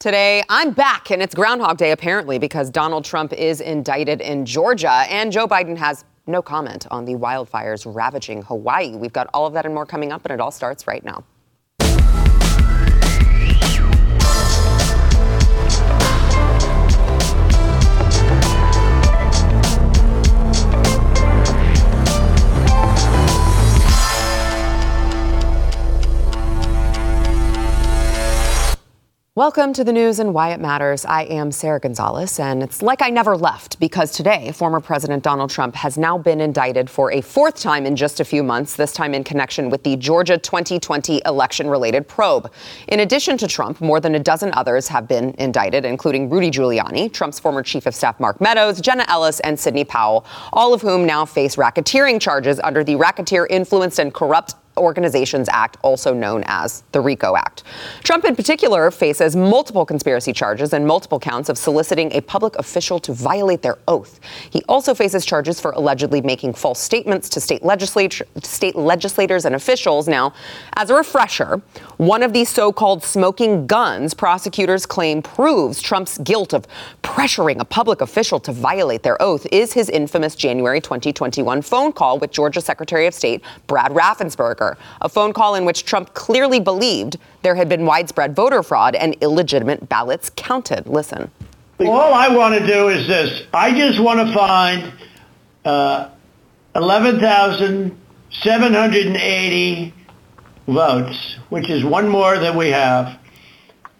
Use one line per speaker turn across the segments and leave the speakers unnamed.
Today, I'm back, and it's Groundhog Day apparently because Donald Trump is indicted in Georgia, and Joe Biden has no comment on the wildfires ravaging Hawaii. We've got all of that and more coming up, and it all starts right now. Welcome to the news and why it matters. I am Sarah Gonzalez, and it's like I never left because today, former President Donald Trump has now been indicted for a fourth time in just a few months, this time in connection with the Georgia 2020 election related probe. In addition to Trump, more than a dozen others have been indicted, including Rudy Giuliani, Trump's former chief of staff Mark Meadows, Jenna Ellis, and Sidney Powell, all of whom now face racketeering charges under the Racketeer Influenced and Corrupt Organizations Act, also known as the RICO Act. Trump, in particular, faces multiple conspiracy charges and multiple counts of soliciting a public official to violate their oath. He also faces charges for allegedly making false statements to state, state legislators and officials. Now, as a refresher, one of these so called smoking guns prosecutors claim proves Trump's guilt of pressuring a public official to violate their oath is his infamous January 2021 phone call with Georgia Secretary of State Brad Raffensperger a phone call in which Trump clearly believed there had been widespread voter fraud and illegitimate ballots counted. Listen.
All I want to do is this. I just want to find uh, 11,780 votes, which is one more than we have,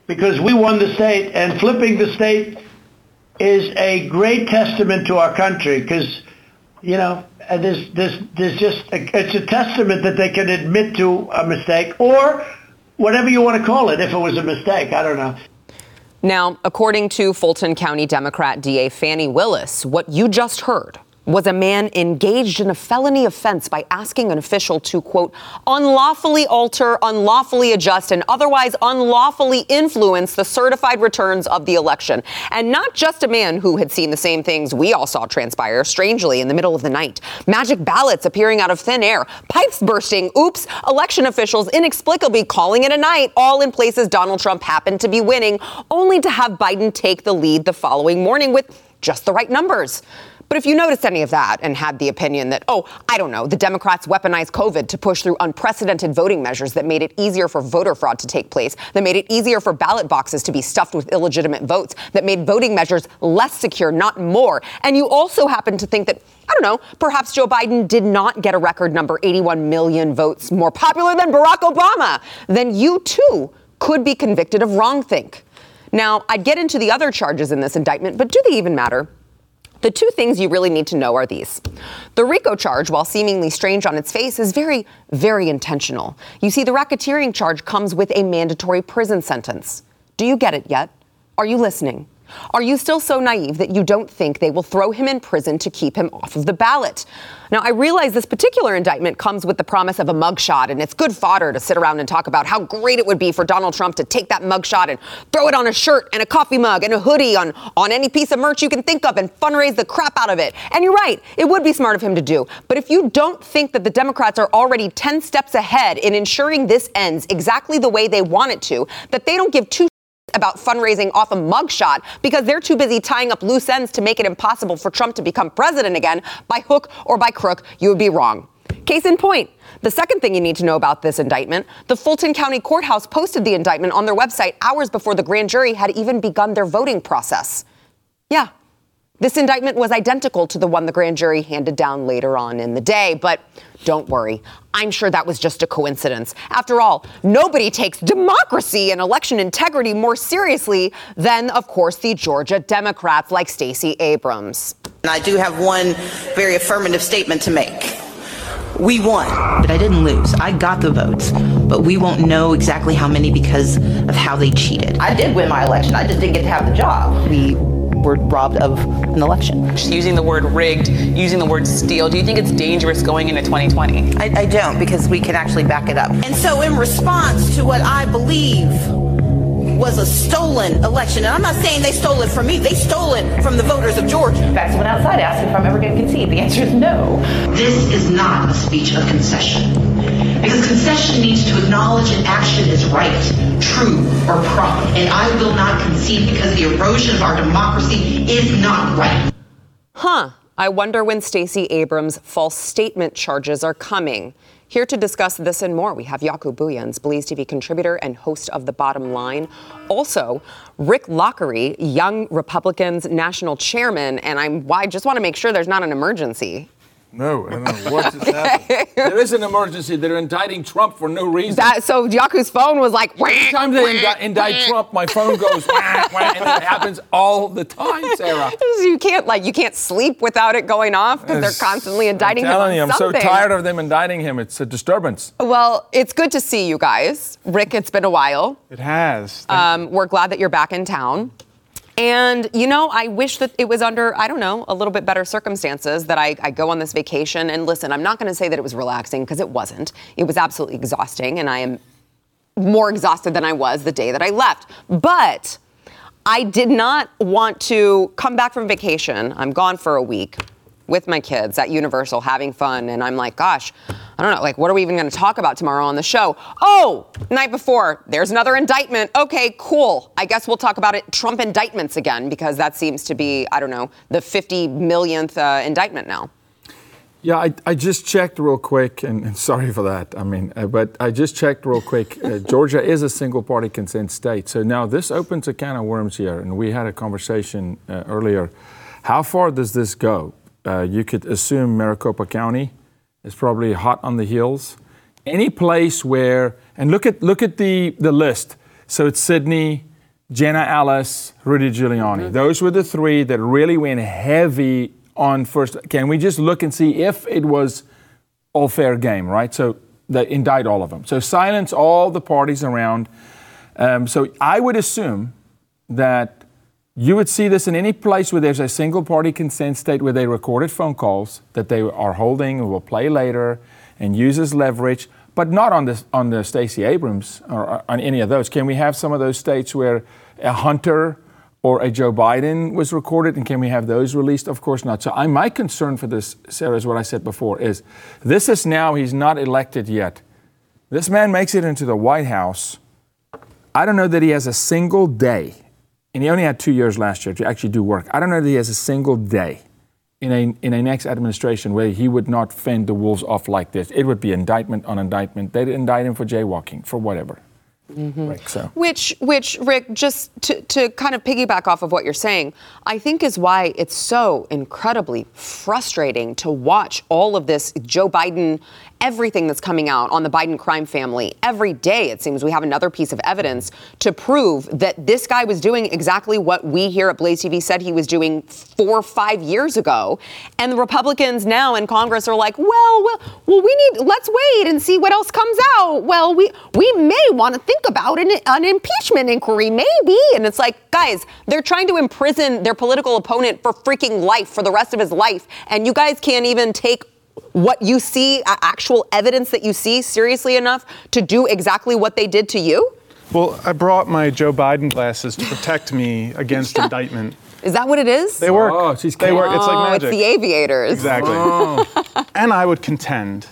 because we won the state, and flipping the state is a great testament to our country, because, you know, and there's, there's, there's just, a, it's a testament that they can admit to a mistake or whatever you want to call it, if it was a mistake. I don't know.
Now, according to Fulton County Democrat DA Fani Willis, what you just heard was a man engaged in a felony offense by asking an official to, quote, unlawfully alter, unlawfully adjust, and otherwise unlawfully influence the certified returns of the election. And not just a man who had seen the same things we all saw transpire, strangely, in the middle of the night. Magic ballots appearing out of thin air, pipes bursting, oops, election officials inexplicably calling it a night, all in places Donald Trump happened to be winning, only to have Biden take the lead the following morning with just the right numbers. But if you noticed any of that and had the opinion that, oh, I don't know, the Democrats weaponized COVID to push through unprecedented voting measures that made it easier for voter fraud to take place, that made it easier for ballot boxes to be stuffed with illegitimate votes, that made voting measures less secure, not more, and you also happen to think that, I don't know, perhaps Joe Biden did not get a record number 81 million votes more popular than Barack Obama, then you too could be convicted of wrongthink. Now, I'd get into the other charges in this indictment, but do they even matter? The two things you really need to know are these. The RICO charge, while seemingly strange on its face, is very, very intentional. You see, the racketeering charge comes with a mandatory prison sentence. Do you get it yet? Are you listening? Are you still so naive that you don't think they will throw him in prison to keep him off of the ballot? Now, I realize this particular indictment comes with the promise of a mugshot, and it's good fodder to sit around and talk about how great it would be for Donald Trump to take that mugshot and throw it on a shirt and a coffee mug and a hoodie on, on any piece of merch you can think of and fundraise the crap out of it. And you're right, it would be smart of him to do. But if you don't think that the Democrats are already 10 steps ahead in ensuring this ends exactly the way they want it to, that they don't give two about fundraising off a mugshot because they're too busy tying up loose ends to make it impossible for Trump to become president again by hook or by crook, you would be wrong. Case in point. The second thing you need to know about this indictment the Fulton County Courthouse posted the indictment on their website hours before the grand jury had even begun their voting process. Yeah, this indictment was identical to the one the grand jury handed down later on in the day, but don't worry. I'm sure that was just a coincidence. After all, nobody takes democracy and election integrity more seriously than, of course, the Georgia Democrats like Stacey Abrams.
And I do have one very affirmative statement to make. We won.
But I didn't lose. I got the votes. But we won't know exactly how many because of how they cheated.
I did win my election. I just didn't get to have the job.
We were robbed of an election.
She's Using the word rigged, using the word steal, do you think it's dangerous going into 2020?
I, I don't, because we can actually back it up. And so, in response to what I believe was a stolen election. And I'm not saying they stole it from me. They stole it from the voters of Georgia.
In fact, I went outside asked if I'm ever going to concede. The answer is no.
This is not a speech of concession. Because concession means to acknowledge an action is right, true, or proper. And I will not concede because the erosion of our democracy is not right.
Huh. I wonder when Stacey Abrams' false statement charges are coming. Here to discuss this and more, we have Jaco Booyens, Blaze TV contributor and host of The Bottom Line. Also, Rick Loughery, Young Republicans national chairman, and I'm, I just want to make sure there's not an emergency.
No, I don't know what just happened. There is an emergency. They're indicting Trump for no reason.
That so Jaco's phone was like.
Every time they indi- indict Trump, my phone goes, wah, wah, and it happens all the time, Sarah.
You can't like you can't sleep without it going off because they're constantly indicting
I'm
him
telling
on
you, I'm so tired of them indicting him. It's a disturbance.
Well, it's good to see you guys, Rick. It's been a while.
It has.
Um, we're glad that you're back in town. And, you know, I wish that it was under, I don't know, a little bit better circumstances that I, I go on this vacation. And listen, I'm not going to say that it was relaxing because it wasn't. It was absolutely exhausting. And I am more exhausted than I was the day that I left. But I did not want to come back from vacation. I'm gone for a week with my kids at Universal having fun. And I'm like, gosh, I don't know, like, what are we even going to talk about tomorrow on the show? Oh, night before, there's another indictment. Okay, cool. I guess we'll talk about it, Trump indictments again, because that seems to be, I don't know, the 50 millionth uh, indictment now.
Yeah, I, I just checked real quick, and, and sorry for that. I mean, uh, but I just checked real quick. Uh, Georgia is a single party consent state. So now this opens a can of worms here. And we had a conversation uh, earlier. How far does this go? Uh, you could assume Maricopa County is probably hot on the heels. Any place where, and look at look at the, the list. So it's Sidney, Jenna Ellis, Rudy Giuliani. Those were the three that really went heavy on first. Can we just look and see if it was all fair game, right? So they indict all of them. So silence all the parties around. Um, so I would assume that you would see this in any place where there's a single party consent state where they recorded phone calls that they are holding and will play later and use as leverage, but not on the, on the Stacey Abrams or on any of those. Can we have some of those states where a Hunter or a Joe Biden was recorded, and can we have those released? Of course not. So I, my concern for this, Sarah, is what I said before: is this is now he's not elected yet. This man makes it into the White House. I don't know that he has a single day, and he only had two years last year to actually do work. I don't know that he has a single day in a in a next administration where he would not fend the wolves off like this. It would be indictment on indictment. They'd indict him for jaywalking, for whatever. Mm-hmm. Right, so.
Which, which, Rick, just to, to kind of piggyback off of what you're saying, I think is why it's so incredibly frustrating to watch all of this Joe Biden, everything that's coming out on the Biden crime family. Every day, it seems we have another piece of evidence to prove that this guy was doing exactly what we here at Blaze TV said he was doing four or five years ago. And the Republicans now in Congress are like, well, well, well, we need, let's wait and see what else comes out. Well, we, we may want to think about an, an impeachment inquiry, maybe. And it's like, guys, they're trying to imprison their political opponent for freaking life, for the rest of his life. And you guys can't even take what you see, actual evidence that you see, seriously enough to do exactly what they did to you?
Well, I brought my Joe Biden glasses to protect me against indictment.
Is that what it is?
They work.
Oh, she's
they work. It's
oh,
like
it's the aviators.
Exactly. and I would contend,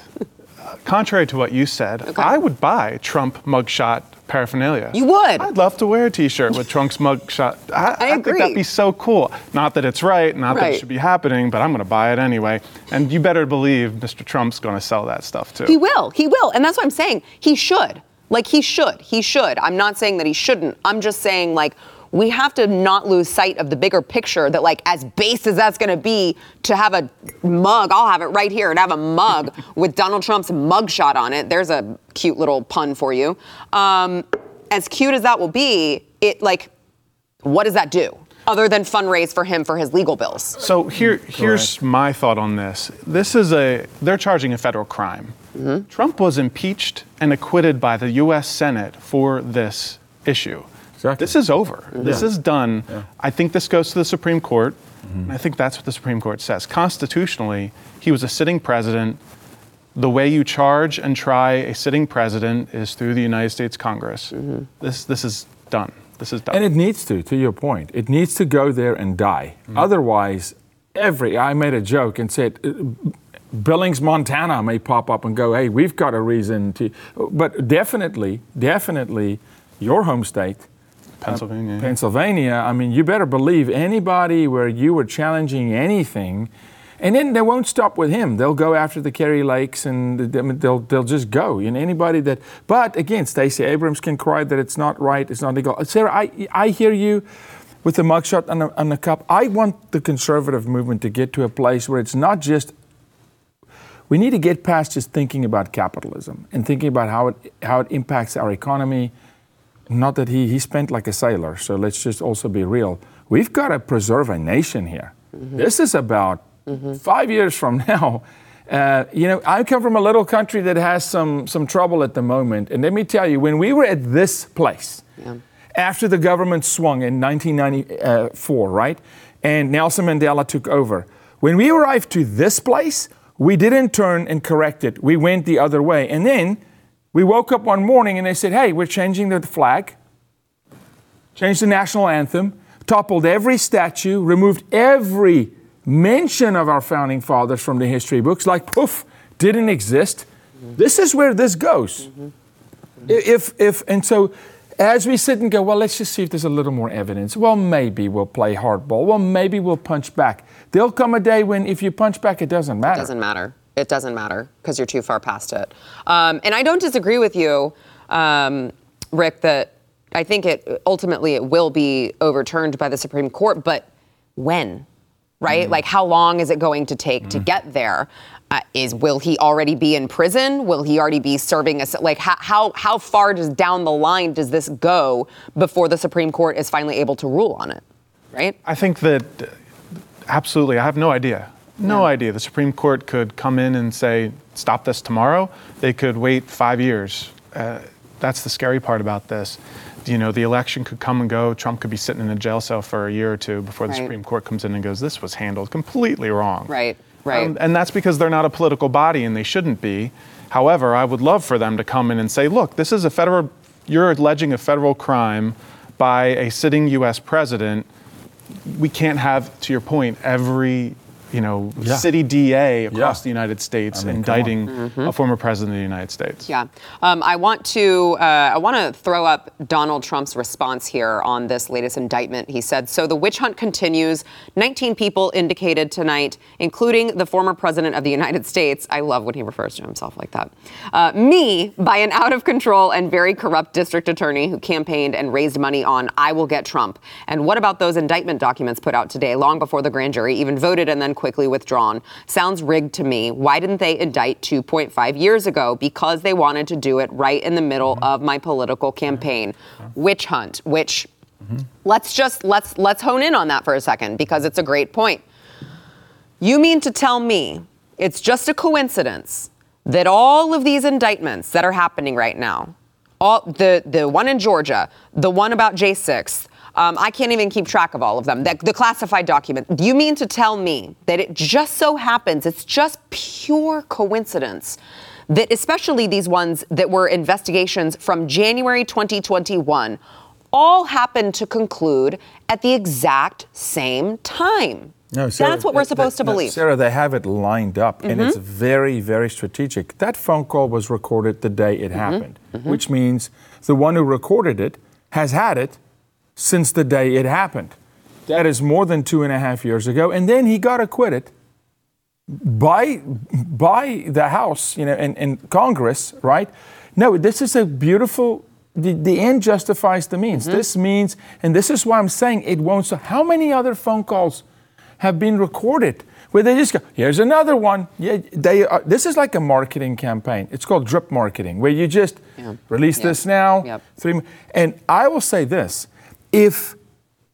uh, contrary to what you said, I would buy Trump mugshot paraphernalia.
You would?
I'd love to wear a T-shirt with Trump's mugshot. I, I
agree.
think that'd be so cool. Not that it's right, not that it should be happening, but I'm going to buy it anyway. And you better believe Mr. Trump's going to sell that stuff too.
He will. He will. And that's what I'm saying. He should. Like, he should. He should. I'm not saying that he shouldn't. I'm just saying, like, we have to not lose sight of the bigger picture that, like, as base as that's going to be to have a mug, I'll have it right here, and have a mug with Donald Trump's mugshot on it. There's a cute little pun for you. Um, as cute as that will be, it, like, what does that do? Other than fundraise for him for his legal bills.
So here, here's my thought on this. This is a they're charging a federal crime. Trump was impeached and acquitted by the U.S. Senate for this issue.
Exactly.
This is over. This is done. I think this goes to the Supreme Court. And I think that's what the Supreme Court says. Constitutionally, he was a sitting president. The way you charge and try a sitting president is through the United States Congress. This this is done. This is done.
And it needs to, to your point, it needs to go there and die.
Mm-hmm.
Otherwise, every, I made a joke and said, uh, Billings, Montana may pop up and go, hey, we've got a reason to. But definitely, definitely, your home state,
Pennsylvania.
uh, Pennsylvania, I mean, you better believe anybody where you were challenging anything, and then they won't stop with him. They'll go after the Kari Lakes and they'll, they'll just go. You know, anybody that, but again, Stacey Abrams can cry that it's not right, it's not legal. Sarah, I, I hear you with the mugshot on the, on the cup. I want the conservative movement to get to a place where it's not just we need to get past just thinking about capitalism and thinking about how it how it impacts our economy. Not that he he spent like a sailor, so let's just also be real. We've got to preserve a nation here. This is about five years from now. Uh, you know, I come from a little country that has some some trouble at the moment, and let me tell you, when we were at this place, after the government swung in 1994, right, and Nelson Mandela took over, when we arrived to this place, we didn't turn and correct it. We went the other way. And then we woke up one morning and they said, hey, we're changing the flag, changed the national anthem, toppled every statue, removed every mention of our founding fathers from the history books, like poof, didn't exist. This is where this goes. If, if, and so as we sit and go, well, let's just see if there's a little more evidence. Well, maybe we'll play hardball. Well, maybe we'll punch back. There'll come a day when if you punch back, it doesn't matter.
It doesn't matter. It doesn't matter because you're too far past it. Um, and I don't disagree with you, um, Rick, that I think it ultimately it will be overturned by the Supreme Court, but when? Right? Like how long is it going to take to get there? Uh, is will he already be in prison? Will he already be serving a like how how how far does down the line does this go before the Supreme Court is finally able to rule on it? Right?
I think that absolutely. I have no idea. No idea. The Supreme Court could come in and say, stop this tomorrow. They could wait five years. Uh, that's the scary part about this. You know, the election could come and go. Trump could be sitting in a jail cell for a year or two before the
Right.
Supreme Court comes in and goes, this was handled completely wrong.
Right. Right.
Um, and that's because they're not a political body and they shouldn't be. However, I would love for them to come in and say, look, this is a federal, you're alleging a federal crime by a sitting U.S. president. We can't have, to your point, every you know,
Yeah.
city DA across
Yeah.
the United States
I mean,
indicting
Mm-hmm.
a former president of the United States.
Yeah, um, I want to uh, I want to throw up Donald Trump's response here on this latest indictment. He said, "So the witch hunt continues. 19 people indicated tonight, including the former president of the United States. I love when he refers to himself like that. Uh, me by an out of control and very corrupt district attorney who campaigned and raised money on I will get Trump. And what about those indictment documents put out today, long before the grand jury even voted and then quickly withdrawn? Sounds rigged to me. Why didn't they indict 2.5 years ago? Because they wanted to do it right in the middle mm-hmm. of my political mm-hmm. campaign. Mm-hmm. Witch hunt, which let's just let's let's hone in on that for a second because it's a great point. You mean to tell me it's just a coincidence that all of these indictments that are happening right now, all the the one in Georgia, the one about J6, um, I can't even keep track of all of them. The, the classified document. Do you mean to tell me that it just so happens, it's just pure coincidence that especially these ones that were investigations from January 2021 all happened to conclude at the exact same time.
No, Sarah,
That's what we're supposed to
that- no,
believe. Mm-hmm.
Sarah, they have it lined up, and it's very, very strategic. That phone call was recorded the day it
Mm-hmm.
happened, which means the one who recorded it has had it since the day it happened. That is more than two and a half years ago, and then he got acquitted by by the House, you know, and, and Congress, right? No, this is a beautiful. The, the end justifies the means. Mm-hmm. This means, and this is why I'm saying it won't. So, how many other phone calls have been recorded where they just go, "Here's another one." Yeah, they. Are, this is like a marketing campaign. It's called drip marketing, where you just release this now.
Yep.
Three, and I will say this: if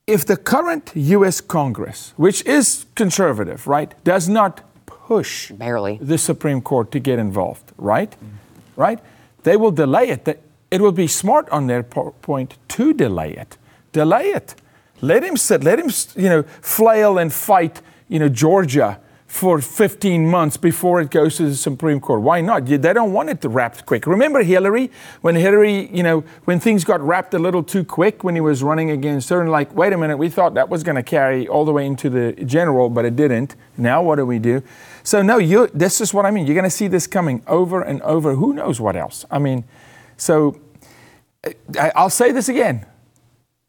if the current U.S. Congress, which is conservative, right, does not push
Barely.
the Supreme Court to get involved, right, right, they will delay it. It will be smart on their point to delay it. Delay it. Let him sit. Let him, you know, flail and fight, you know, Georgia for 15 months before it goes to the Supreme Court. Why not? They don't want it wrapped quick. Remember Hillary? When Hillary, you know, when things got wrapped a little too quick when he was running against her, and like, wait a minute, we thought that was going to carry all the way into the general, but it didn't. Now what do we do? So no, you. This is what I mean. You're going to see this coming over and over. Who knows what else? I mean, so I'll say this again.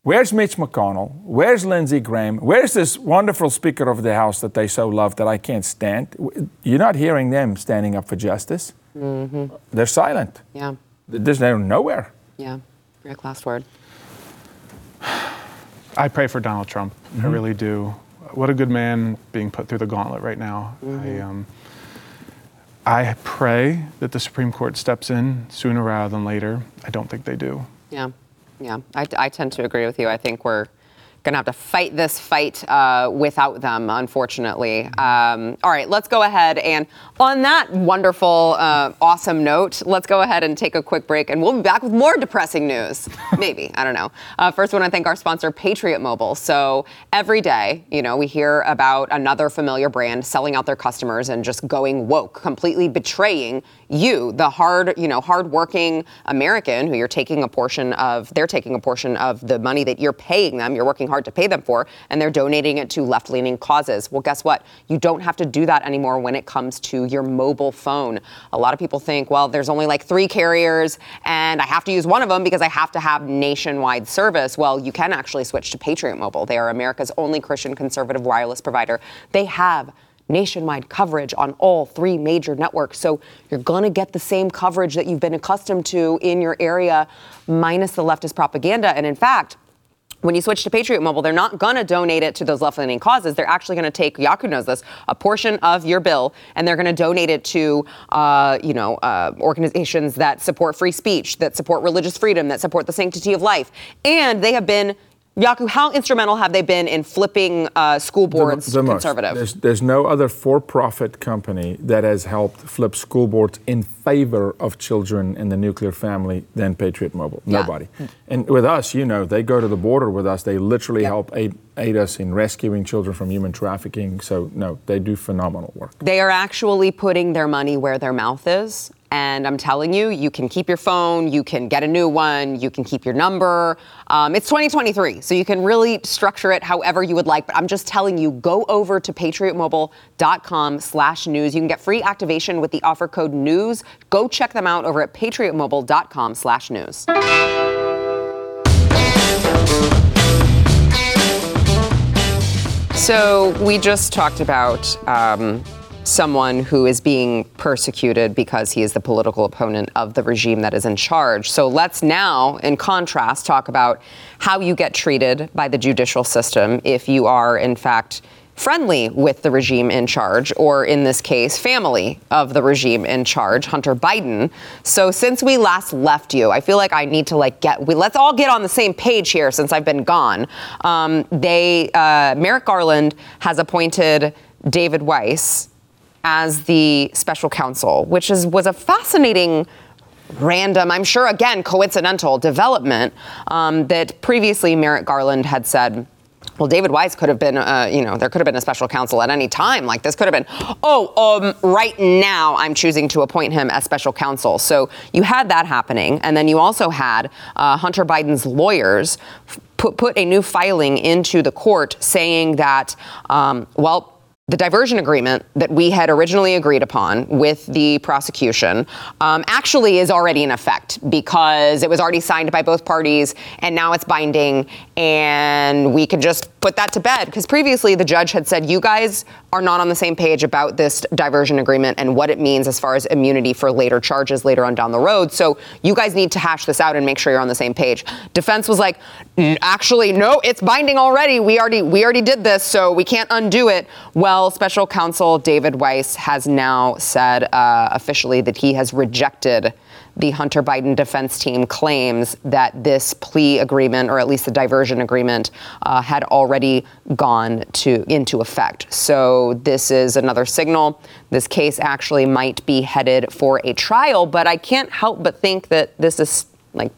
Where's Mitch McConnell? Where's Lindsey Graham? Where's this wonderful Speaker of the House that they so love that I can't stand? You're not hearing them standing up for justice. Mm-hmm. They're silent.
Yeah.
There's they're nowhere.
Yeah. Rick, last word.
I pray for Donald Trump. Mm-hmm. I really do. What a good man being put through the gauntlet right now. Mm-hmm. I, um, I pray that the Supreme Court steps in sooner rather than later. I don't think they do.
Yeah. Yeah, I, I tend to agree with you. I think we're going to have to fight this fight uh, without them, unfortunately. Um, all right, let's go ahead and on that wonderful, uh, awesome note, let's go ahead and take a quick break, and we'll be back with more depressing news. Maybe I don't know. Uh, first, I want to thank our sponsor, Patriot Mobile. So every day, you know, we hear about another familiar brand selling out their customers and just going woke, completely betraying you, the hard, you know, hardworking American who you're taking a portion of. They're taking a portion of the money that you're paying them. You're working hard to pay them for, and they're donating it to left leaning causes. Well, guess what? You don't have to do that anymore when it comes to your mobile phone. A lot of people think, well, there's only like three carriers, and I have to use one of them because I have to have nationwide service. Well, you can actually switch to Patriot Mobile. They are America's only Christian conservative wireless provider. They have nationwide coverage on all three major networks. So you're going to get the same coverage that you've been accustomed to in your area, minus the leftist propaganda. And in fact, when you switch to Patriot Mobile, they're not going to donate it to those left leaning causes. They're actually going to take, Jaco knows this, a portion of your bill, and they're going to donate it to, uh, you know, uh, organizations that support free speech, that support religious freedom, that support the sanctity of life. And they have been Jaco, how instrumental have they been in flipping uh, school boards the, the conservative?
There's, there's, no other for-profit company that has helped flip school boards in favor of children in the nuclear family than Patriot Mobile. Yeah. Nobody. And with us, you know, they go to the border with us. They literally yep. help aid, aid us in rescuing children from human trafficking. So no, they do phenomenal work.
They are actually putting their money where their mouth is. And I'm telling you, you can keep your phone, you can get a new one, you can keep your number. Um, it's 2023, so you can really structure it however you would like. But I'm just telling you, go over to patriotmobile.com/news. You can get free activation with the offer code news. Go check them out over at patriotmobile.com/news. So we just talked about. Um, someone who is being persecuted because he is the political opponent of the regime that is in charge. So let's now, in contrast, talk about how you get treated by the judicial system if you are, in fact, friendly with the regime in charge, or in this case, family of the regime in charge, Hunter Biden. So since we last left you, I feel like I need to like get we let's all get on the same page here since I've been gone. Um, they uh, Merrick Garland has appointed David Weiss as the special counsel, which is, was a fascinating random, I'm sure again coincidental development um, that previously Merrick Garland had said. Well, David Weiss could have been, uh, you know, there could have been a special counsel at any time. Like this could have been, oh, um, right now I'm choosing to appoint him as special counsel. So you had that happening. And then you also had uh, Hunter Biden's lawyers put, put a new filing into the court saying that, um, well, the diversion agreement that we had originally agreed upon with the prosecution um, actually is already in effect because it was already signed by both parties and now it's binding. And we could just put that to bed because previously the judge had said you guys are not on the same page about this diversion agreement and what it means as far as immunity for later charges later on down the road. So you guys need to hash this out and make sure you're on the same page. Defense was like actually no it's binding already. We already we already did this so we can't undo it. Well special counsel David Weiss has now said uh, officially that he has rejected the Hunter Biden defense team claims that this plea agreement, or at least the diversion agreement, uh, had already gone to into effect. So this is another signal. This case actually might be headed for a trial, but I can't help but think that this is like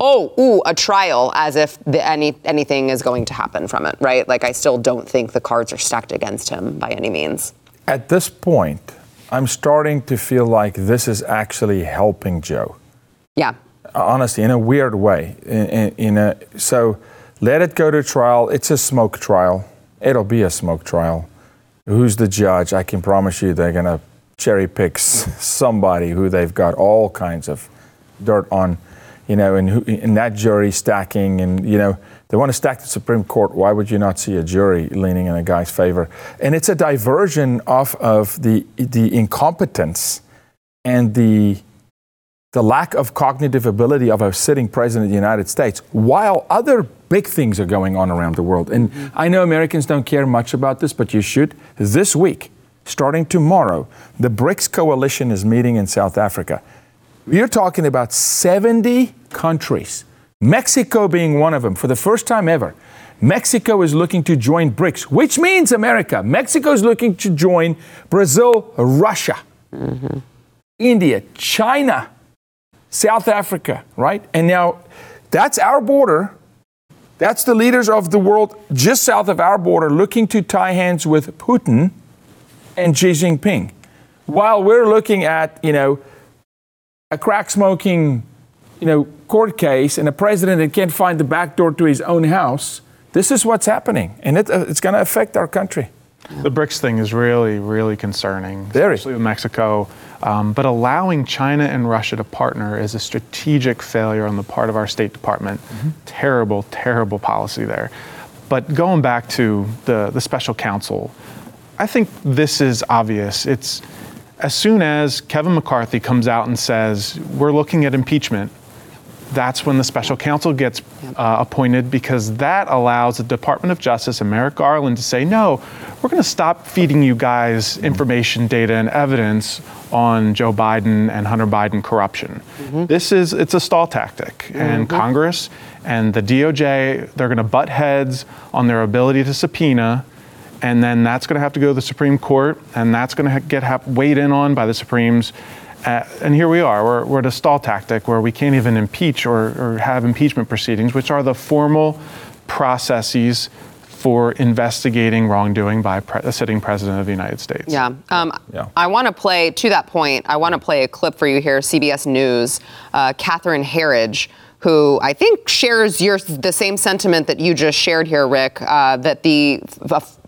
oh, ooh, a trial, as if the, any anything is going to happen from it, right? Like I still don't think the cards are stacked against him by any means.
at this point, I'm starting to feel like this is actually helping Joe.
Yeah.
Honestly, in a weird way. In, in, in a, so let it go to trial. It's a smoke trial. It'll be a smoke trial. Who's the judge? I can promise you they're going to cherry pick somebody who they've got all kinds of dirt on, you know, and, who, and that jury stacking and, you know, they want to stack the Supreme Court. Why would you not see a jury leaning in a guy's favor? And it's a diversion off of the, the incompetence and the, the lack of cognitive ability of a sitting president of the United States while other big things are going on around the world. And mm-hmm. I know Americans don't care much about this, but you should. This week, starting tomorrow, the BRICS coalition is meeting in South Africa. You're talking about 70 countries Mexico being one of them, for the first time ever. Mexico is looking to join BRICS, which means America. Mexico is looking to join Brazil, Russia, mm-hmm. India, China, South Africa, right? And now that's our border. That's the leaders of the world just south of our border looking to tie hands with Putin and Xi Jinping. While we're looking at, you know, a crack smoking you know, court case and a president that can't find the back door to his own house, this is what's happening, and it, uh, it's going to affect our country.
The BRICS thing is really, really concerning,
Very.
especially with Mexico. Um, but allowing China and Russia to partner is a strategic failure on the part of our State Department. Mm-hmm. Terrible, terrible policy there. But going back to the, the special counsel, I think this is obvious. It's as soon as Kevin McCarthy comes out and says, we're looking at impeachment, that's when the special counsel gets uh, appointed because that allows the Department of Justice and Merrick Garland to say, no, we're going to stop feeding you guys information, data, and evidence on Joe Biden and Hunter Biden corruption. Mm-hmm. This is it's a stall tactic, mm-hmm. and Congress and the DOJ they're going to butt heads on their ability to subpoena. And then that's going to have to go to the Supreme Court, and that's going to get ha- weighed in on by the Supremes. Uh, and here we are. We're, we're, at a stall tactic where we can't even impeach or, or have impeachment proceedings, which are the formal processes for investigating wrongdoing by pre- a sitting president of the United States.
Yeah. Um, yeah. I want to play, to that point, I want to play a clip for you here, CBS News, uh, Catherine Herridge who I think shares your the same sentiment that you just shared here, Rick. Uh, that the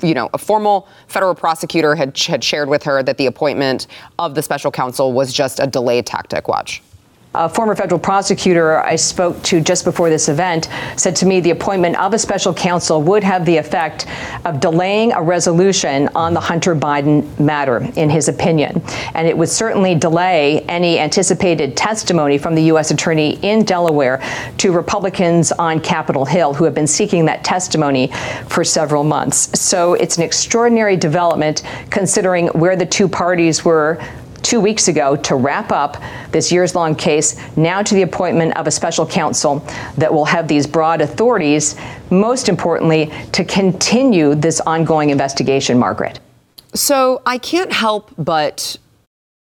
you know a formal federal prosecutor had had shared with her that the appointment of the special counsel was just a delay tactic. Watch.
A former federal prosecutor I spoke to just before this event said to me the appointment of a special counsel would have the effect of delaying a resolution on the Hunter Biden matter, in his opinion. And it would certainly delay any anticipated testimony from the U.S. Attorney in Delaware to Republicans on Capitol Hill who have been seeking that testimony for several months. So it's an extraordinary development considering where the two parties were two weeks ago to wrap up this years long case, now to the appointment of a special counsel that will have these broad authorities, most importantly, to continue this ongoing investigation, Margaret.
So I can't help but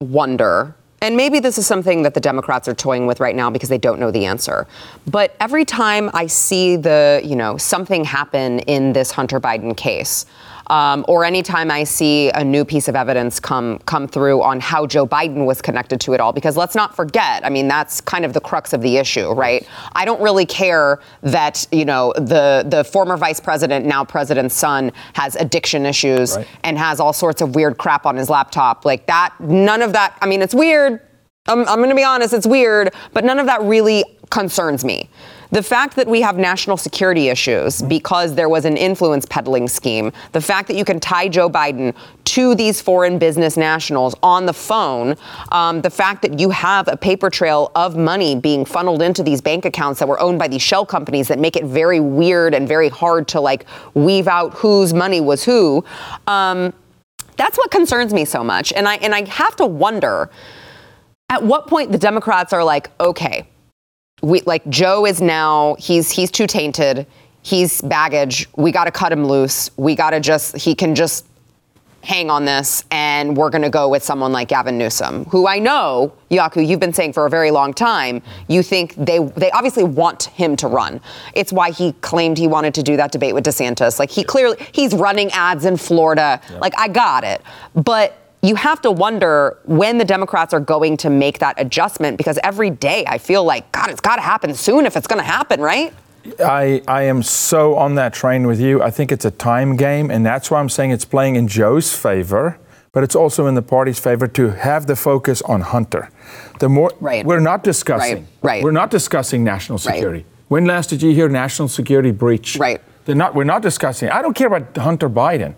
wonder. And maybe this is something that the Democrats are toying with right now because they don't know the answer. But every time I see the, you know, something happen in this Hunter Biden case, um, or anytime I see a new piece of evidence come come through on how Joe Biden was connected to it all. Because let's not forget, I mean, that's kind of the crux of the issue, right? I don't really care that you know the the former vice president, now president's son, has addiction issues right. and has all sorts of weird crap on his laptop. Like that, none of that. I mean, it's weird. I'm, I'm going to be honest, it's weird, but none of that really concerns me. The fact that we have national security issues because there was an influence peddling scheme, the fact that you can tie Joe Biden to these foreign business nationals on the phone, um, the fact that you have a paper trail of money being funneled into these bank accounts that were owned by these shell companies that make it very weird and very hard to like weave out whose money was who. Um, that's what concerns me so much, and I and I have to wonder at what point the Democrats are like, okay we like Joe is now he's he's too tainted. He's baggage. We got to cut him loose. We got to just he can just hang on this and we're going to go with someone like Gavin Newsom, who I know, Jaco, you've been saying for a very long time, you think they they obviously want him to run. It's why he claimed he wanted to do that debate with DeSantis. Like he clearly he's running ads in Florida. Yeah. Like I got it. But you have to wonder when the Democrats are going to make that adjustment because every day I feel like God, it's got to happen soon if it's going to happen, right?
I, I am so on that train with you. I think it's a time game, and that's why I'm saying it's playing in Joe's favor, but it's also in the party's favor to have the focus on Hunter. The more
right.
we're not discussing,
right. right.
we're not discussing national security.
Right.
When last did you hear national security breach?
Right.
They're not. We're not discussing. I don't care about Hunter Biden.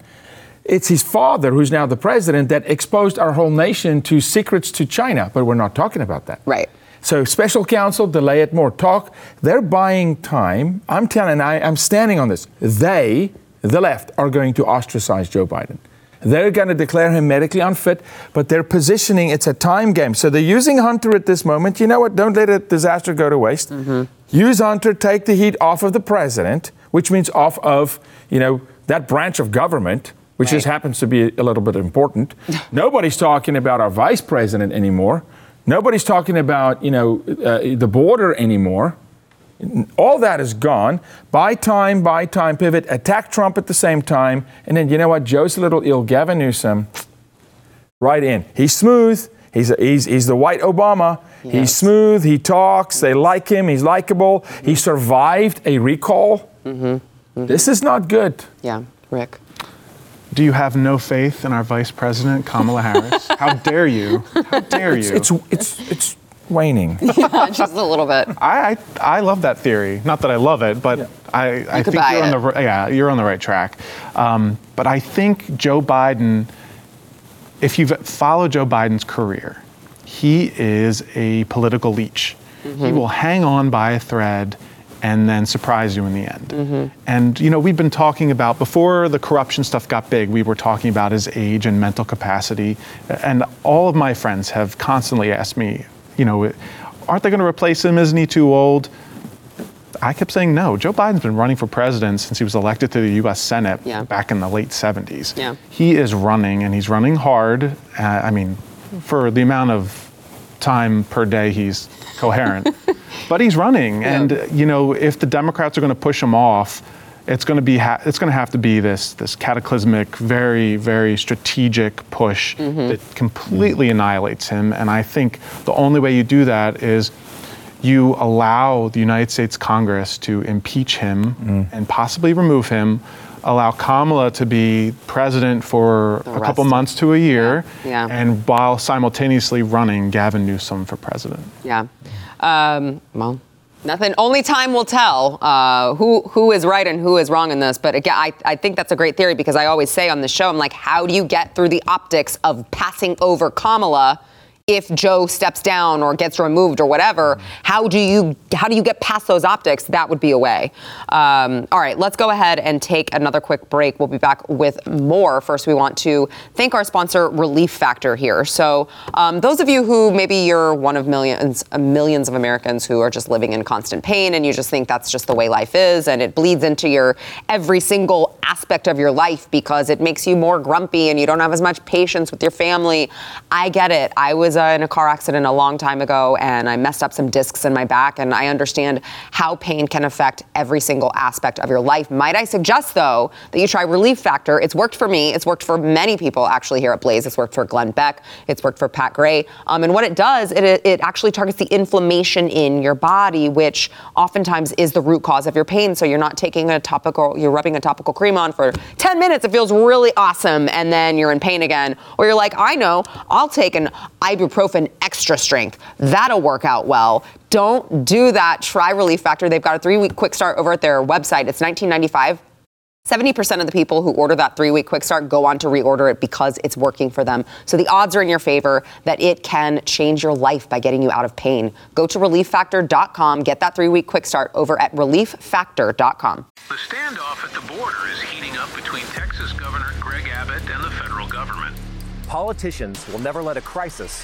It's his father, who's now the president, that exposed our whole nation to secrets to China. But we're not talking about that.
Right.
So special counsel, delay it more. Talk. They're buying time. I'm telling. I, I'm standing on this. They, the left, are going to ostracize Joe Biden. They're going to declare him medically unfit, but they're positioning it's a time game. So they're using Hunter at this moment. You know what? Don't let a disaster go to waste. Mm-hmm. Use Hunter, take the heat off of the president, which means off of, you know, that branch of government, which right. just happens to be a little bit important. Nobody's talking about our vice president anymore. Nobody's talking about, you know, uh, the border anymore. All that is gone. Buy time, buy time, pivot, attack Trump at the same time. And then, you know what? Joe's a little ill. Gavin Newsom, right in. He's smooth. He's, a, he's, he's the white Obama. Yes. He's smooth. He talks. They like him. He's likable. He survived a recall. Mm-hmm. Mm-hmm. This is not good.
Yeah, Rick.
Do you have no faith in our vice president, Kamala Harris? How dare you? How dare you?
It's, it's, it's, it's waning.
yeah, just a little bit.
I, I, I love that theory. Not that I love it, but yeah. I, I think you're on the yeah you're on the right track. Um, but I think Joe Biden, if you've followed Joe Biden's career, he is a political leech. Mm-hmm. He will hang on by a thread and then surprise you in the end. Mm-hmm. And you know, we've been talking about before the corruption stuff got big, we were talking about his age and mental capacity. And all of my friends have constantly asked me, you know, aren't they going to replace him? Isn't he too old? I kept saying no. Joe Biden's been running for president since he was elected to the U.S. Senate
yeah.
back in the late 70s.
Yeah.
He is running, and he's running hard. Uh, I mean, for the amount of time per day he's coherent. but he's running, yeah. and you know, if the Democrats are going to push him off, it's going to be ha- it's going to have to be this this cataclysmic, very very strategic push mm-hmm. that completely mm-hmm. annihilates him. And I think the only way you do that is you allow the United States Congress to impeach him mm. and possibly remove him allow Kamala to be president for a couple months to a year,
yeah.
Yeah. and while simultaneously running Gavin Newsom for president.
Yeah. Um, well, nothing. Only time will tell uh, who who is right and who is wrong in this. But again, I, I think that's a great theory because I always say on the show, I'm like, how do you get through the optics of passing over Kamala? If Joe steps down or gets removed or whatever, how do you how do you get past those optics? That would be a way. Um, all right, let's go ahead and take another quick break. We'll be back with more. First, we want to thank our sponsor, Relief Factor, here. So, um, those of you who maybe you're one of millions millions of Americans who are just living in constant pain, and you just think that's just the way life is, and it bleeds into your every single aspect of your life because it makes you more grumpy and you don't have as much patience with your family. I get it. I was in a car accident a long time ago and I messed up some discs in my back, and I understand how pain can affect every single aspect of your life. Might I suggest, though, that you try Relief Factor? It's worked for me. It's worked for many people actually here at Blaze. It's worked for Glenn Beck. It's worked for Pat Gray. Um, and what it does, it, it actually targets the inflammation in your body, which oftentimes is the root cause of your pain. So you're not taking a topical, you're rubbing a topical cream on for 10 minutes. It feels really awesome, and then you're in pain again. Or you're like, I know, I'll take an ibuprofen ibuprofen extra strength. That'll work out well. Don't do that. Try Relief Factor. They've got a three week quick start over at their website. It's 1995. 70% of the people who order that three week quick start go on to reorder it because it's working for them. So the odds are in your favor that it can change your life by getting you out of pain. Go to relieffactor.com, get that three week quick start over at relieffactor.com.
The standoff at the border is heating up between Texas Governor Greg Abbott and the federal government.
Politicians will never let a crisis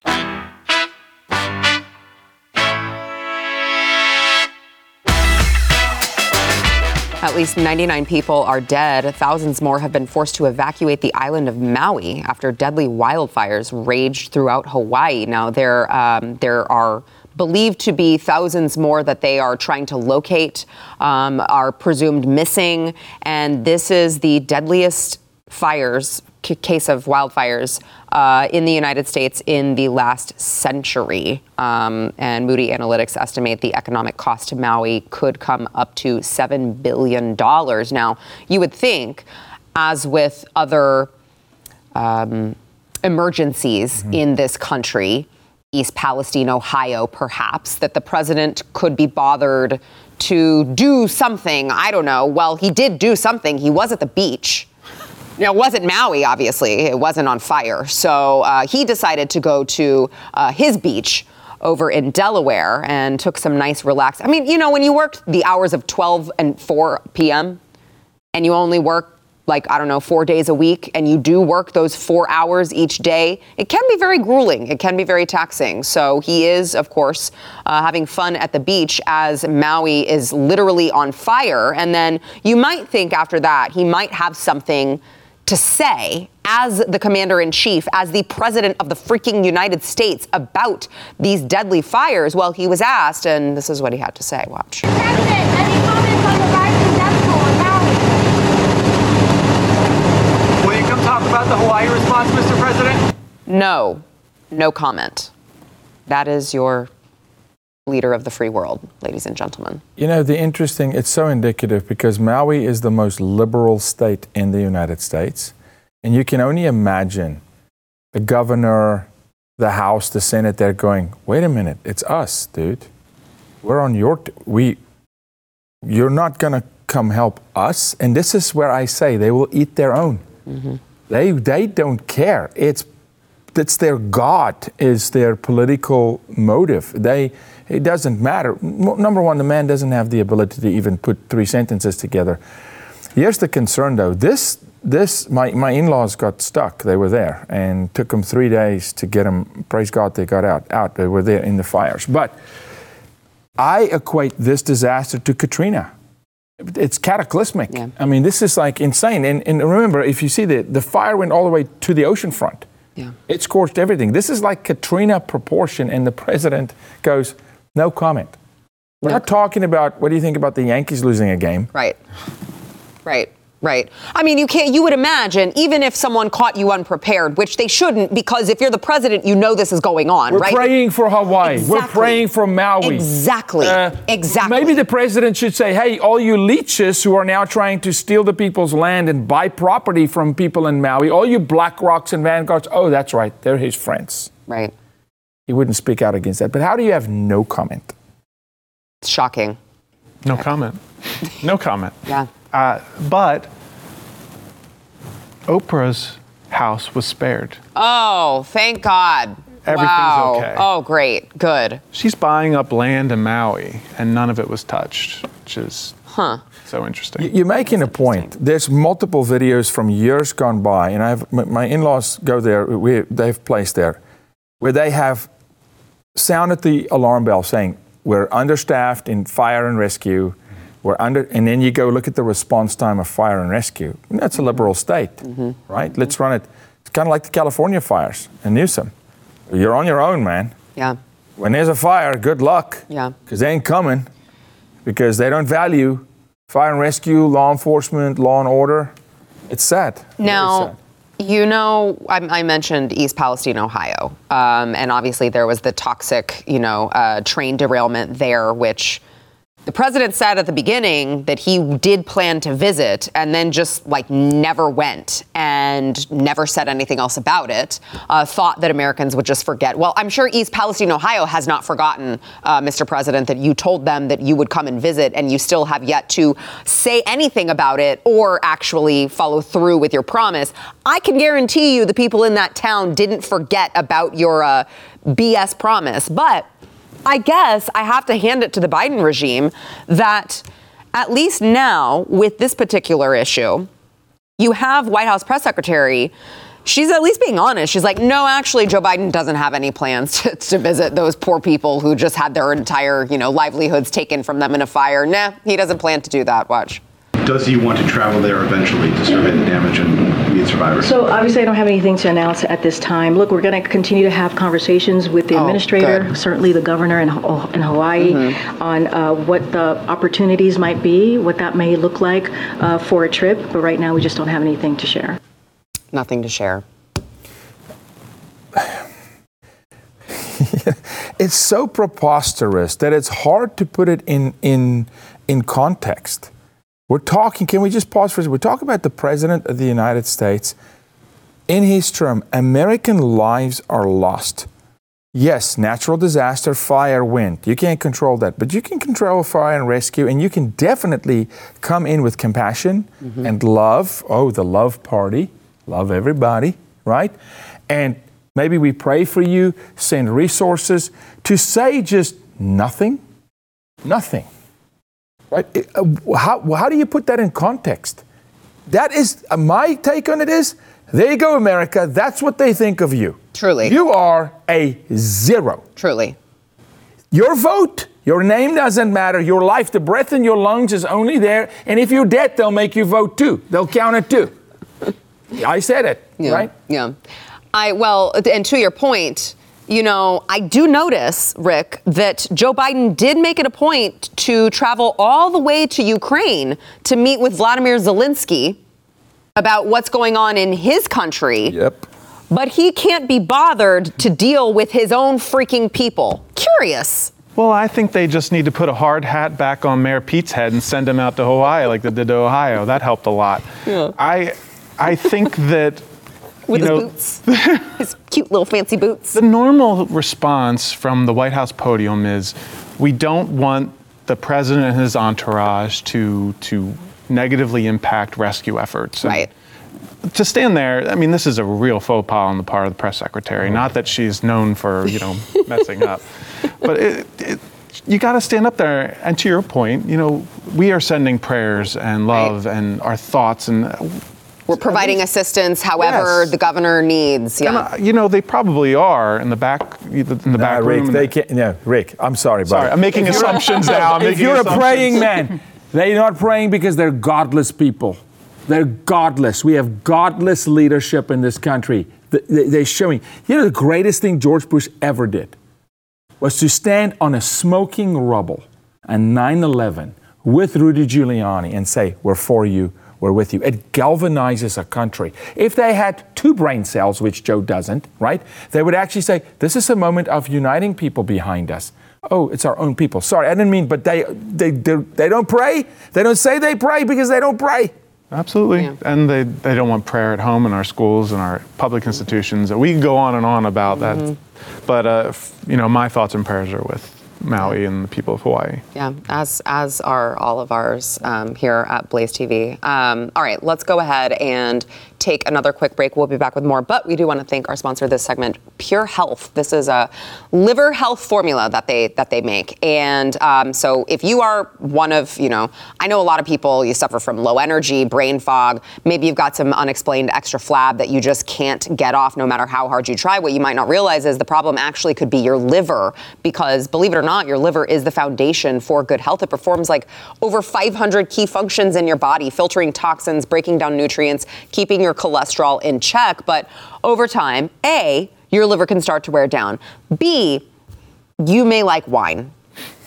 At least 99 people are dead. Thousands more have been forced to evacuate the island of Maui after deadly wildfires raged throughout Hawaii. Now, there, um, there are believed to be thousands more that they are trying to locate, um, are presumed missing. And this is the deadliest fires, c- case of wildfires uh, in the United States in the last century. Um, and Moody Analytics estimate the economic cost to Maui could come up to $7 billion. Now, you would think, as with other um, emergencies in this country, East Palestine, Ohio, perhaps, that the president could be bothered to do something. I don't know. Well, he did do something. He was at the beach. Know, it wasn't Maui, obviously. It wasn't on fire. So uh, he decided to go to uh, his beach over in Delaware and took some nice relax. I mean, you know, when you work the hours of 12 and 4 p.m. and you only work like, I don't know, four days a week, and you do work those four hours each day, it can be very grueling. It can be very taxing. So he is, of course, uh, having fun at the beach as Maui is literally on fire. And then you might think after that he might have something to say as the commander in chief, as the president of the freaking United States about these deadly fires. Well, he was asked, and this is what he had to say. Watch.
Will you come talk about the Hawaii response, Mr. President?
No, no comment. That is your leader of the free world, ladies and gentlemen.
You know, the interesting, it's so indicative because Maui is the most liberal state in the United States. And you can only imagine the governor, the House, the Senate, they're going, wait a minute, it's us, dude. We're on your, t- we, you're not going to come help us. And this is where I say they will eat their own. Mm-hmm. They, they don't care. It's, it's their God is their political motive. They, it doesn't matter. Number one, the man doesn't have the ability to even put three sentences together. Here's the concern, though. This, this, my, my in-laws got stuck. They were there, and took them three days to get them. Praise God, they got out. Out. They were there in the fires. But I equate this disaster to Katrina. It's cataclysmic. I mean, this is like insane. And, and remember, if you see the the fire went all the way to the ocean front.
Yeah.
It scorched everything. This is like Katrina proportion, and the president goes, no comment. We're not talking about what do you think about the Yankees losing a game?
Right. Right. Right. I mean, you can't, you would imagine, even if someone caught you unprepared, which they shouldn't, because if you're the president, you know this is going on, right?
We're
right?
praying for Hawaii. We're praying for Maui.
Exactly. Uh, exactly.
Maybe the president should say, hey, all you leeches who are now trying to steal the people's land and buy property from people in Maui, all you BlackRocks and Vanguards, oh, that's right, they're his friends.
Right.
He wouldn't speak out against that. But how do you have no comment?
It's shocking.
No comment. No comment.
Yeah.
Uh, but Oprah's house was spared.
Oh, thank God.
Everything's
wow.
okay.
Oh, great. Good.
She's buying up land in Maui, and none of it was touched, which is
Huh.
so interesting.
You're making a point. There's multiple videos from years gone by, and I've my in-laws go there. We, they've placed there, where they have sounded the alarm bell saying we're understaffed in fire and rescue. We're under, and then you go look at the response time of fire and rescue. And that's a liberal state, mm-hmm. right? Let's run it. It's kind of like the California fires and Newsom. You're on your own, man.
Yeah.
When there's a fire, good luck.
Yeah.
Because they ain't coming because they don't value fire and rescue, law enforcement, law and order. It's sad.
Now. You know, I, I mentioned East Palestine, Ohio, um, and obviously there was the toxic, you know, uh, train derailment there, which the president said at the beginning that he did plan to visit and then just like never went and never said anything else about it. Uh, thought that Americans would just forget. Well, I'm sure East Palestine, Ohio has not forgotten, uh, Mr. President, that you told them that you would come and visit and you still have yet to say anything about it or actually follow through with your promise. I can guarantee you the people in that town didn't forget about your uh, BS promise. But I guess I have to hand it to the Biden regime that at least now with this particular issue, you have White House press secretary. She's at least being honest. She's like, no, actually, Joe Biden doesn't have any plans to, to visit those poor people who just had their entire, you know, livelihoods taken from them in a fire. Nah, he doesn't plan to do that. Watch.
Does he want to travel there eventually to survey the damage and meet survivors?
So obviously, I don't have anything to announce at this time. Look, we're going to continue to have conversations with the
Oh,
administrator,
good.
certainly the governor in, Ho- in Hawaii,
Mm-hmm.
on uh, what the opportunities might be, what that may look like uh, for a trip. But right now, we just don't have anything to share.
Nothing to share.
it's so preposterous that it's hard to put it in in in context. We're talking. Can we just pause for a second? We're talking about the president of the United States. In his term, American lives are lost. Yes, natural disaster, fire, wind. You can't control that, but you can control fire and rescue, and you can definitely come in with compassion mm-hmm. and love. Oh, the love party. Love everybody, right? And maybe we pray for you, send resources. To say just nothing, nothing, right? Uh, How, how do you put that in context? That is uh, my take on it is there you go, America. That's what they think of you.
Truly.
You are a zero.
Truly.
Your vote, your name doesn't matter. Your life, the breath in your lungs is only there. And if you're dead, they'll make you vote too. They'll count it too. I said it,
Yeah.
right?
Yeah. I well, and to your point, you know, I do notice, Rick, that Joe Biden did make it a point to travel all the way to Ukraine to meet with Vladimir Zelensky about what's going on in his country.
Yep.
But he can't be bothered to deal with his own freaking people. Curious.
Well, I think they just need to put a hard hat back on Mayor Pete's head and send him out to Hawaii like they did to Ohio. That helped a lot.
Yeah.
I, I think that
With
you
his
know,
boots, his cute little fancy boots.
The normal response from the White House podium is we don't want the president and his entourage to to negatively impact rescue efforts. And
Right.
To stand there, I mean, this is a real faux pas on the part of the press secretary. Not that she's known for, you know, messing up, but it, it, you got to stand up there. And to your point, you know, we are sending prayers and love and our thoughts and
We're providing assistance however
Yes.
the governor needs. Yeah.
And, uh, you know, they probably are in the back, in the
Nah,
back
Rick,
room.
they can't. No, Rick, I'm sorry, buddy.
Sorry, I'm making
If
assumptions now. I'm
if you're a praying man, they're not praying because they're godless people. They're godless. We have godless leadership in this country. They- They're showing. You know, the greatest thing George Bush ever did was to stand on a smoking rubble on 9 11 with Rudy Giuliani and say, We're for you, we're with you. It galvanizes a country. If they had two brain cells, which Joe doesn't, right, they would actually say, This is a moment of uniting people behind us. Oh, it's our own people. Sorry, I didn't mean, but they, they, they, they don't pray. They don't say they pray because they don't pray.
Absolutely. And they, they don't want prayer at home in our schools and our public institutions. We can go on and on about that. But, uh, f- you know, my thoughts and prayers are with Maui and the people of Hawaii.
Yeah, as as are all of ours um, here at Blaze TV. Um, all right, let's go ahead and take another quick break. We'll be back with more, but we do want to thank our sponsor this segment, Pure Health. This is a liver health formula that they that they make, and um, so if you are one of you know, I know a lot of people you suffer from low energy, brain fog. Maybe you've got some unexplained extra flab that you just can't get off, no matter how hard you try. What you might not realize is the problem actually could be your liver, because believe it or not, your liver is the foundation for good health. It performs like over 500 key functions in your body, filtering toxins, breaking down nutrients, keeping your cholesterol in check. But over time, A, your liver can start to wear down. B, you may like wine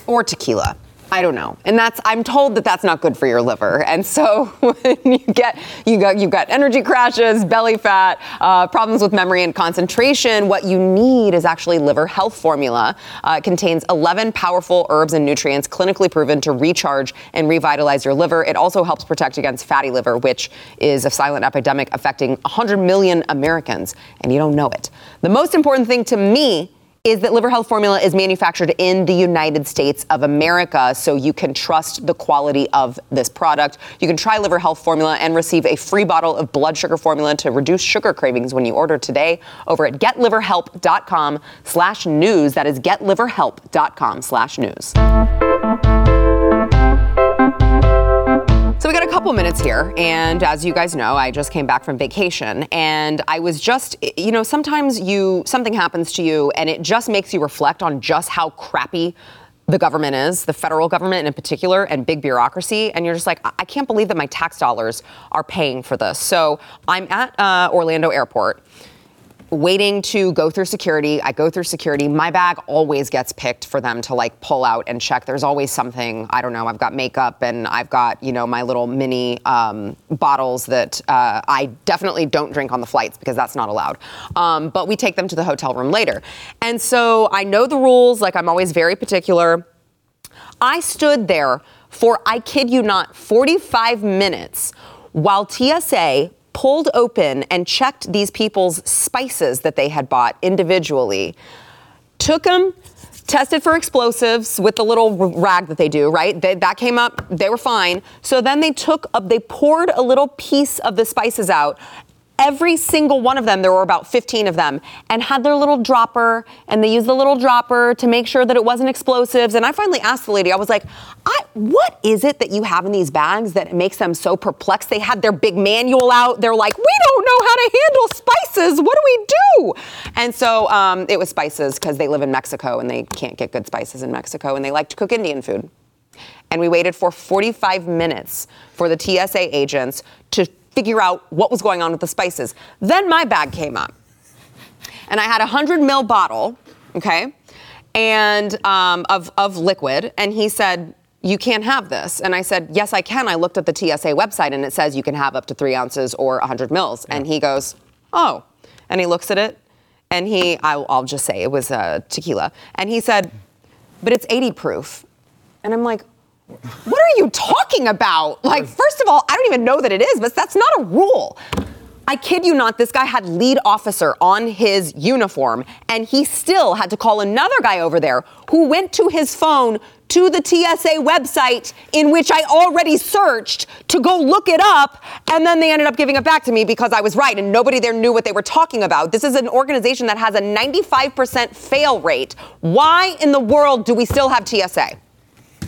or tequila. I don't know. And that's I'm told that that's not good for your liver. And so when you get you got you've got energy crashes, belly fat, uh, problems with memory and concentration. What you need is actually liver health formula. Uh, it contains 11 powerful herbs and nutrients clinically proven to recharge and revitalize your liver. It also helps protect against fatty liver, which is a silent epidemic affecting 100 million Americans, and you don't know it. The most important thing to me is that liver health formula is manufactured in the United States of America, so you can trust the quality of this product. You can try liver health formula and receive a free bottle of blood sugar formula to reduce sugar cravings when you order today over at getliverhelp.com slash news. That is getliverhelp.com slash news. So we got a couple minutes here, and as you guys know, I just came back from vacation, and I was just, you know, sometimes you something happens to you, and it just makes you reflect on just how crappy the government is, the federal government in particular, and big bureaucracy, and you're just like, I, can't believe that my tax dollars are paying for this. So I'm at uh, Orlando Airport waiting to go through security. I go through security. My bag always gets picked for them to like pull out and check. There's always something. I don't know. I've got makeup and I've got you know my little mini um, bottles that uh, I definitely don't drink on the flights because that's not allowed. Um, but we take them to the hotel room later. And so I know the rules. Like I'm always very particular. I stood there for I kid you not 45 minutes while TSA pulled open and checked these people's spices that they had bought individually, took them, tested for explosives with the little rag that they do, right? They, that came up, they were fine. So then they took, a, they poured a little piece of the spices out. Every single one of them, there were about 15 of them, and had their little dropper, and they used the little dropper to make sure that it wasn't explosives. And I finally asked the lady, I was like, I, what is it that you have in these bags that makes them so perplexed? They had their big manual out. They're like, we don't know how to handle spices. What do we do? And so um, it was spices because they live in Mexico and they can't get good spices in Mexico and they like to cook Indian food. And we waited for 45 minutes for the TSA agents to figure out what was going on with the spices. Then my bag came up. And I had a 100 mil bottle, okay, and um, of, of liquid. And he said, you can't have this. And I said, yes, I can. I looked at the TSA website and it says you can have up to three ounces or 100 mils. And he goes, oh. And he looks at it and he, I'll, I'll just say it was uh, tequila. And he said, but it's 80 proof. And I'm like, what are you talking about? Like, first of all, I don't even know that it is, but that's not a rule. I kid you not, this guy had lead officer on his uniform, and he still had to call another guy over there who went to his phone to the TSA website in which I already searched to go look it up, and then they ended up giving it back to me because I was right and nobody there knew what they were talking about. This is an organization that has a 95% fail rate. Why in the world do we still have TSA?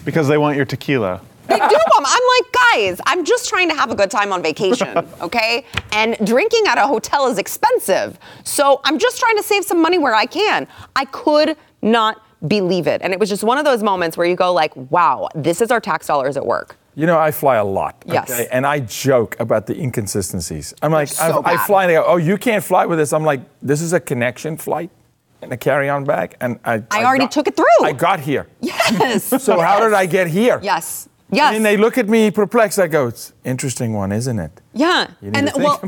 Because they want your tequila.
They do them. I'm like, guys, I'm just trying to have a good time on vacation, okay? And drinking at a hotel is expensive. So I'm just trying to save some money where I can. I could not believe it. And it was just one of those moments where you go like, wow, this is our tax dollars at work.
You know, I fly a lot.
Yes.
Okay? And I joke about the inconsistencies. I'm like,
so
I, I fly and they go, oh, you can't fly with this. I'm like, this is a connection flight and a carry-on bag. And I,
I already
got-
took it through.
I got here.
Yes.
So how did I get here?
Yes. Yes.
And they look at me perplexed. I go, it's interesting one, isn't it?
Yeah. And th- well,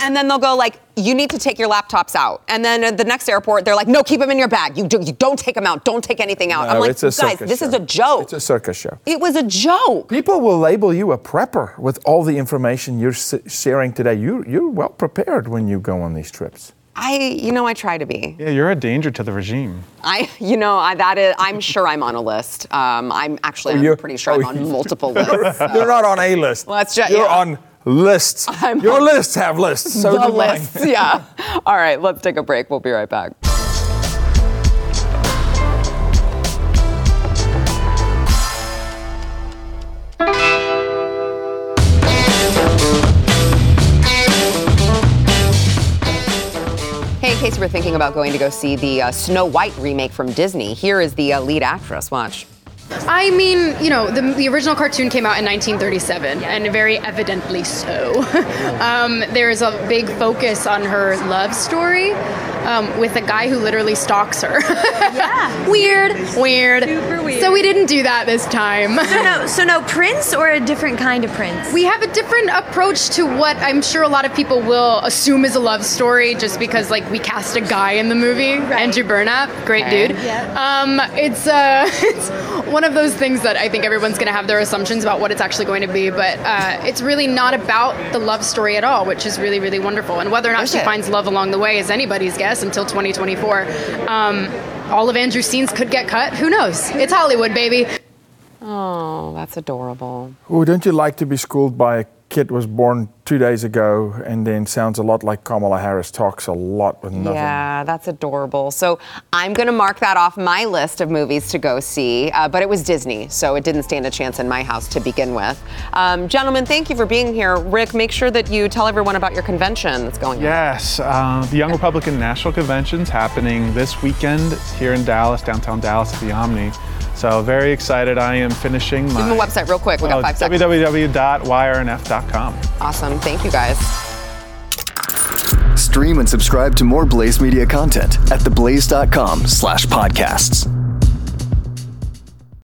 and then they'll go like, you need to take your laptops out. And then at the next airport, they're like, no, keep them in your bag. You, do, you don't take them out. Don't take anything out. I'm
No,
like,
it's a
guys, this is
show.
a joke.
It's a circus show.
It was a joke.
People will label you a prepper with all the information you're s- sharing today. You, you're well prepared when you go on these trips.
I, you know, I try to be.
Yeah, you're a danger to the regime.
I, you know, I, that is, I'm sure I'm on a list. Um, I'm actually,
Oh,
I'm pretty sure
oh,
I'm on multiple lists.
You're not on a list.
Well, that's ju-
You're
yeah.
on lists.
I'm
Your
on
lists have lists. So
the
do mine.
lists, yeah. All right, let's take a break. We'll be right back. Case you were thinking about going to go see the uh, Snow White remake from Disney, here is the uh, lead actress. Watch.
I mean, you know, the, the original cartoon came out in 1937, and very evidently so. um, there is a big focus on her love story, um, with a guy who literally stalks her.
yeah.
weird, weird.
Super weird.
So we didn't do that this time.
So no, so no Prince or a different kind of Prince.
We have a different approach to what I'm sure a lot of people will assume is a love story, just because like we cast a guy in the movie, Andrew Burnap, great
Okay.
dude.
Yep.
Um, it's uh, it's one of those things that I think everyone's going to have their assumptions about what it's actually going to be, but uh, it's really not about the love story at all, which is really really wonderful. And whether or not
Is
she
it?
finds love along the way is anybody's guess until 2024. Um, all of Andrew's scenes could get cut. Who knows? It's Hollywood, baby.
Oh, that's adorable.
Oh, don't you like to be schooled by a kid was born two days ago and then sounds a lot like Kamala Harris, talks a lot with nothing?
Yeah, that's adorable. So I'm going to mark that off my list of movies to go see. Uh, but it was Disney, so it didn't stand a chance in my house to begin with. Um, gentlemen, thank you for being here. Rick, make sure that you tell everyone about your convention that's going on.
Yes, uh, the Young Republican National Convention's happening this weekend here in Dallas, downtown Dallas at the Omni. So very excited. I am finishing my
Give them the website real quick. We got
Oh,
five seconds.
www.yrnf.com.
Awesome. Thank you guys.
Stream and subscribe to more Blaze Media content at theblaze.com slash podcasts.